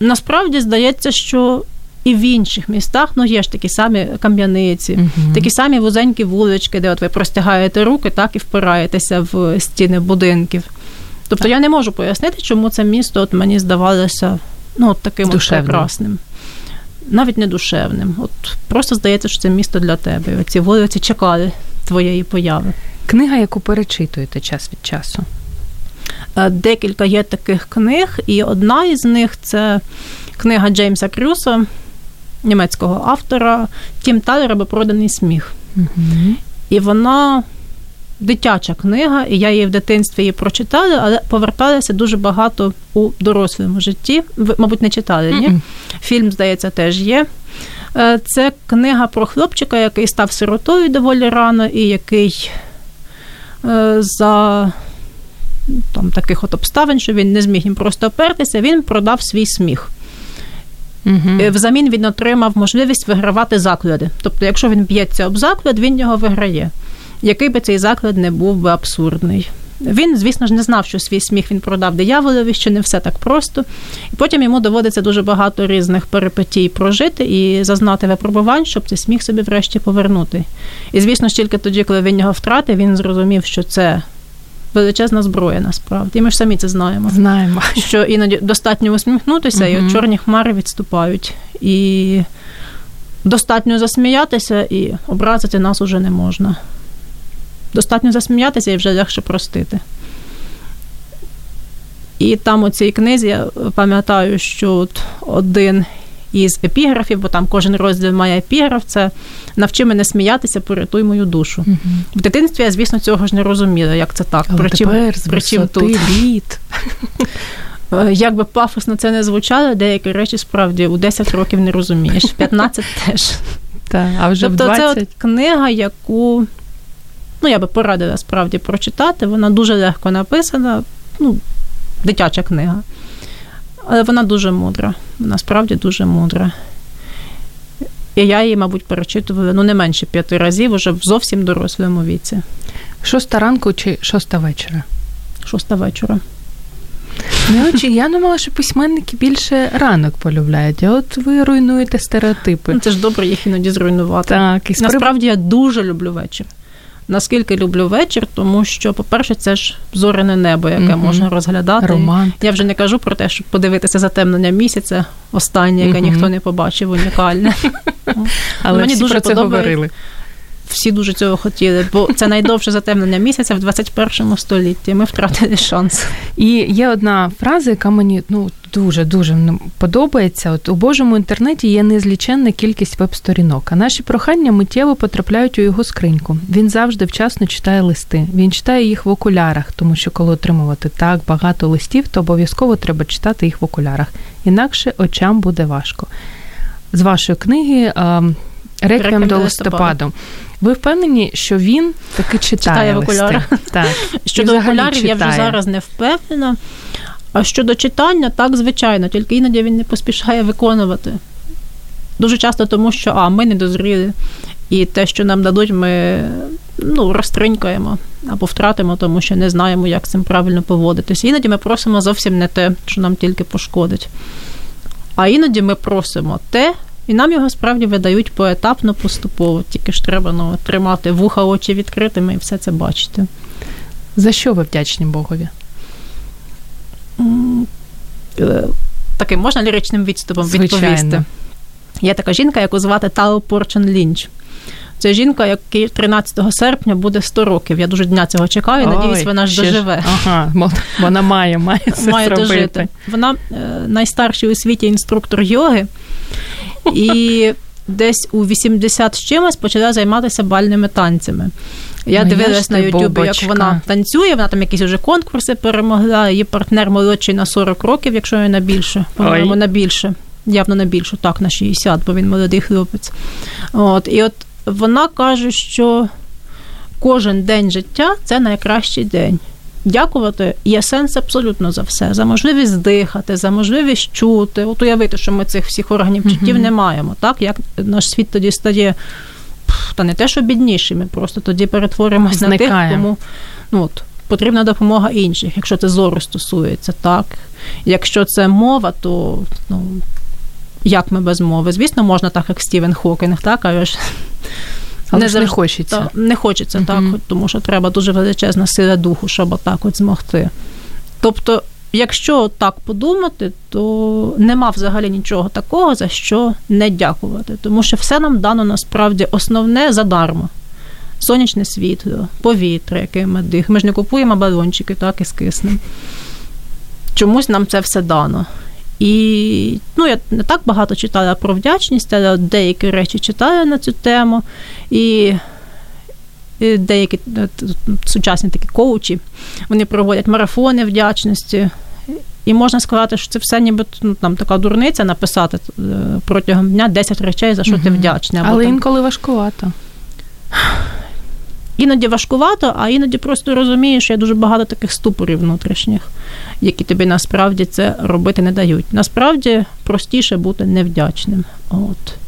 насправді здається, що і в інших містах ну, є ж такі самі кам'яниці, uh-huh. такі самі вузенькі вулички, де от ви простягаєте руки, так і впираєтеся в стіни будинків. Тобто я не можу пояснити, чому це місто от мені здавалося ну, от таким от прекрасним. Навіть не душевним. От Просто здається, що це місто для тебе. Оці вулиці чекали твоєї появи. Книга, яку перечитуєте час від часу? Декілька є таких книг, і одна із них це книга Джеймса Крюса німецького автора Тім Талер або проданий сміх. Угу. І вона дитяча книга, і я її в дитинстві її прочитала, але поверталася дуже багато у дорослому житті. Ви, мабуть, не читали, ні? Mm-mm. Фільм, здається, теж є. Е, це книга про хлопчика, який став сиротою доволі рано, і який е, за там, таких от обставин, що він не зміг їм просто опертися, він продав свій сміх. Угу. Взамін він отримав можливість вигравати заклади. Тобто, якщо він б'ється об заклад, він його виграє. Який би цей заклад не був би абсурдний. Він, звісно ж, не знав, що свій сміх він продав дияволові, що не все так просто. І потім йому доводиться дуже багато різних перипетій прожити і зазнати випробувань, щоб цей сміх собі врешті повернути. І, звісно ж, тільки тоді, коли він його втратив, він зрозумів, що це величезна зброя насправді. І ми ж самі це знаємо. Знаємо. Що іноді достатньо усміхнутися, uh-huh. і от чорні хмари відступають. І достатньо засміятися, і образити нас уже не можна. Достатньо засміятися і вже легше простити. І там у цій книзі я пам'ятаю, що от один із епіграфів, бо там кожен розділ має епіграф, це навчи мене сміятися, порятуй мою душу. Угу. В дитинстві я, звісно, цього ж не розуміла, як це так. Причим, тепер з причим тут літ. [laughs] Як би пафосно це не звучало, деякі речі справді у 10 років не розумієш, 15 [laughs] теж. Так, а вже тобто в 20... це от книга, яку ну, я би порадила справді прочитати. Вона дуже легко написана, ну, дитяча книга. Але вона дуже мудра. Вона справді дуже мудра. І я її, мабуть, перечитувала ну, не менше п'яти разів, уже в зовсім дорослому віці. Шоста ранку чи шоста вечора? Шоста вечора. Не очі. Я думала, що письменники більше ранок полюбляють, а от ви руйнуєте стереотипи. Ну, Це ж добре їх іноді зруйнувати. Так, і Насправді я дуже люблю вечір. Наскільки люблю вечір, тому що, по-перше, це ж зоряне небо, яке Мгм. можна розглядати. Романтик. Я вже не кажу про те, щоб подивитися затемнення місяця, останнє, яке Мгм. ніхто не побачив, унікальне. [laughs] Але Мені дуже про це говорили. Всі дуже цього хотіли, бо це найдовше затемнення місяця в 21 столітті. Ми втратили шанс. І є одна фраза, яка мені ну дуже дуже подобається. От у Божому інтернеті є незліченна кількість веб-сторінок, а наші прохання миттєво потрапляють у його скриньку. Він завжди вчасно читає листи. Він читає їх в окулярах, тому що коли отримувати так багато листів, то обов'язково треба читати їх в окулярах. Інакше очам буде важко. З вашої книги ем, Реквієм «Реквієм до до листопаду. Ви впевнені, що він таки читає, Читає в окулярах. [laughs] Так. [laughs] Щодо окулярів, я вже зараз не впевнена. А щодо читання, так, звичайно, тільки іноді він не поспішає виконувати. Дуже часто тому, що а, ми не дозріли, і те, що нам дадуть, ми ну, розтринькаємо або втратимо, тому що не знаємо, як з цим правильно поводитися. Іноді ми просимо зовсім не те, що нам тільки пошкодить. А іноді ми просимо те, і нам його справді видають поетапно, поступово. Тільки ж треба ну, тримати вуха, очі відкритими і все це бачити. За що ви вдячні Богові? Е, Таким можна ліричним відступом Звичайно. відповісти. Є така жінка, яку звати Тао Порчен Лінч. Це жінка, якій 13 серпня буде 100 років. Я дуже дня цього чекаю. Надіюсь, вона ж доживе. Ага, вона має, має це Має зробити. дожити. Вона е, найстарший у світі інструктор йоги, і десь у 80 з чимось почала займатися бальними танцями. Я Ну, дивилась на Ютубі, як вона танцює, вона там якісь вже конкурси перемогла. Її партнер молодший на 40 років, якщо не на більше. По-моєму, на більше. Явно на більше, так, на 60, бо він молодий хлопець. От, і от вона каже, що кожен день життя це найкращий день. Дякувати є сенс абсолютно за все, за можливість дихати, за можливість чути. От уявити, що ми цих всіх органів чуттів не маємо. Так як наш світ тоді стає та не те, що бідніший, ми просто тоді перетворимось на тих, кому ну, от, потрібна допомога інших, якщо це зору стосується, так. Якщо це мова, то ну, як ми без мови? Звісно, можна так, як Стівен Хокінг, так, але ж Але Не ж не завжди- хочеться. та, не хочеться Мгм. так, тому що треба дуже величезна сила духу, щоб отак от змогти. Тобто, якщо так подумати, то нема взагалі нічого такого, за що не дякувати. Тому що все нам дано насправді основне задармо. Сонячне світло, повітря, яке ми дих. Ми ж не купуємо балончики, так і з киснем. Чомусь нам це все дано. І ну, я не так багато читала про вдячність, але деякі речі читаю на цю тему. І, і деякі е, сучасні такі коучі, вони проводять марафони вдячності. І можна сказати, що це все ніби ну, там така дурниця написати е, протягом дня 10 речей, за що ти Мгм. вдячний. Або Але там інколи важкувато. Іноді важкувато, а іноді просто розумієш, я дуже багато таких ступорів внутрішніх, які тобі насправді це робити не дають. Насправді простіше бути невдячним. От.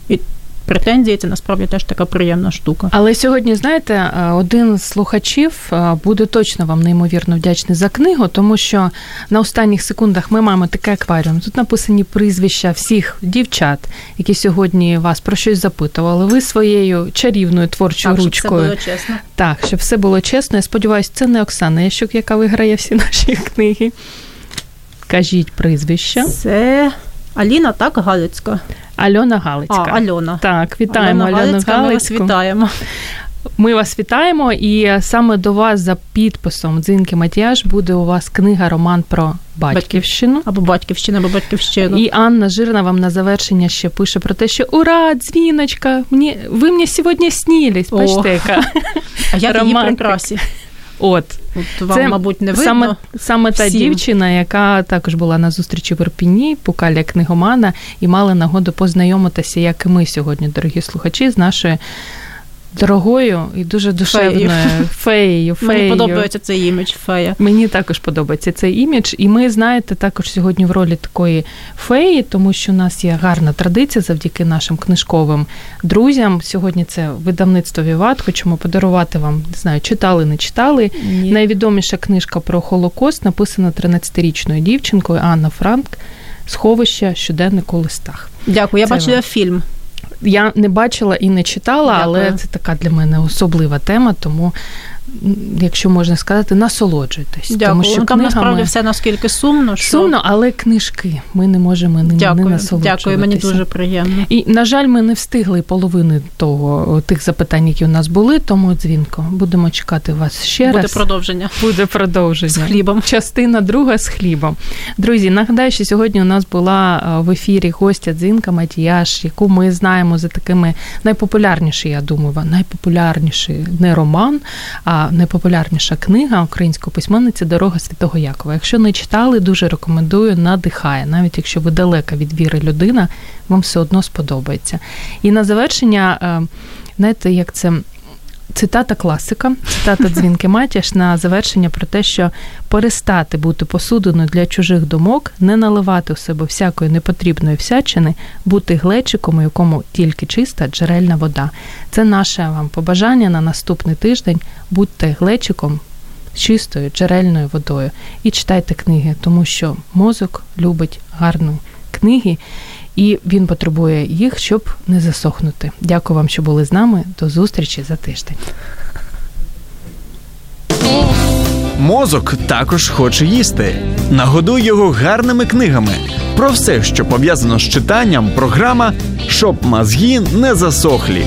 Претензії це насправді теж така приємна штука. Але сьогодні, знаєте, е, один з слухачів е, буде точно вам неймовірно вдячний за книгу, тому що на останніх секундах ми маємо такий акваріум. Тут написані прізвища всіх дівчат, які сьогодні вас про щось запитували. Ви своєю чарівною творчою так, щоб ручкою. було чесно. Так, щоб все було чесно. Я сподіваюся, це не Оксана Ящук, яка виграє всі [laughs] наші книги. Кажіть прізвища. Це Аліна, так, Галицька. Альона А, Альона. Так, вітаємо Альона Альону Галицька, ми вас вітаємо. Ми вас вітаємо, і саме до вас за підписом Дзинки Матіяш буде у вас книга роман про батьківщину. Або батьківщина, або батьківщину. І Анна Жирна вам на завершення ще пише про те, що ура, дзвіночка! Мені ви мені сьогодні снілись. Бачите, яка [laughs] а як її романтика. От От вам, мабуть, не видно. саме, саме та дівчина, яка також була на зустрічі в Ірпіні, Пукаля книгомана, і мала нагоду познайомитися, як і ми сьогодні, дорогі слухачі, з нашою дорогою і дуже душевною феєю. [laughs] феєю. Мені подобається цей імідж фея. Мені також подобається цей імідж. І ми, знаєте, також сьогодні в ролі такої феї, тому що у нас є гарна традиція завдяки нашим книжковим друзям. Сьогодні це видавництво Віват. Хочемо подарувати вам, не знаю, читали, не читали. Ні. Найвідоміша книжка про Холокост написана 13-річною дівчинкою Анна Франк. Сховища щоденник у листах. Дякую. Я бачила фільм. Я не бачила і не читала, Дякую. але це така для мене особлива тема, тому якщо можна сказати, насолоджуйтесь. Дякую. Тому що ну, там насправді все наскільки сумно. Що... Сумно, але книжки. Ми не можемо ними Дякую. не насолоджуватися. Дякую, мені дуже приємно. І, на жаль, ми не встигли половини того тих запитань, які у нас були, тому дзвінко. Будемо чекати вас ще Буде раз. Буде продовження. Буде продовження. З хлібом. Частина друга з хлібом. Друзі, нагадаю, що сьогодні у нас була в ефірі гостя Дзинка Матіяш, яку ми знаємо за такими найпопулярніші, я думаю, найпопулярніший не роман, а найпопулярніша книга української письменниці Дорога Святого Якова. Якщо не читали, дуже рекомендую, надихає. Навіть якщо ви далека від віри людина, вам все одно сподобається. І на завершення, е, знаєте, як це. Цитата класика, цитата дзвінки Матяш на завершення про те, що перестати бути посудиною для чужих думок, не наливати у себе всякої непотрібної всячини, бути глечиком, у якому тільки чиста джерельна вода. Це наше вам побажання на наступний тиждень. Будьте глечиком з чистою джерельною водою і читайте книги, тому що мозок любить гарну книги і він потребує їх, щоб не засохнути. Дякую вам, що були з нами. До зустрічі за тиждень. Мозок також хоче їсти. Нагодуй його гарними книгами. Про все, що пов'язано з читанням, програма щоб мозги не засохлі.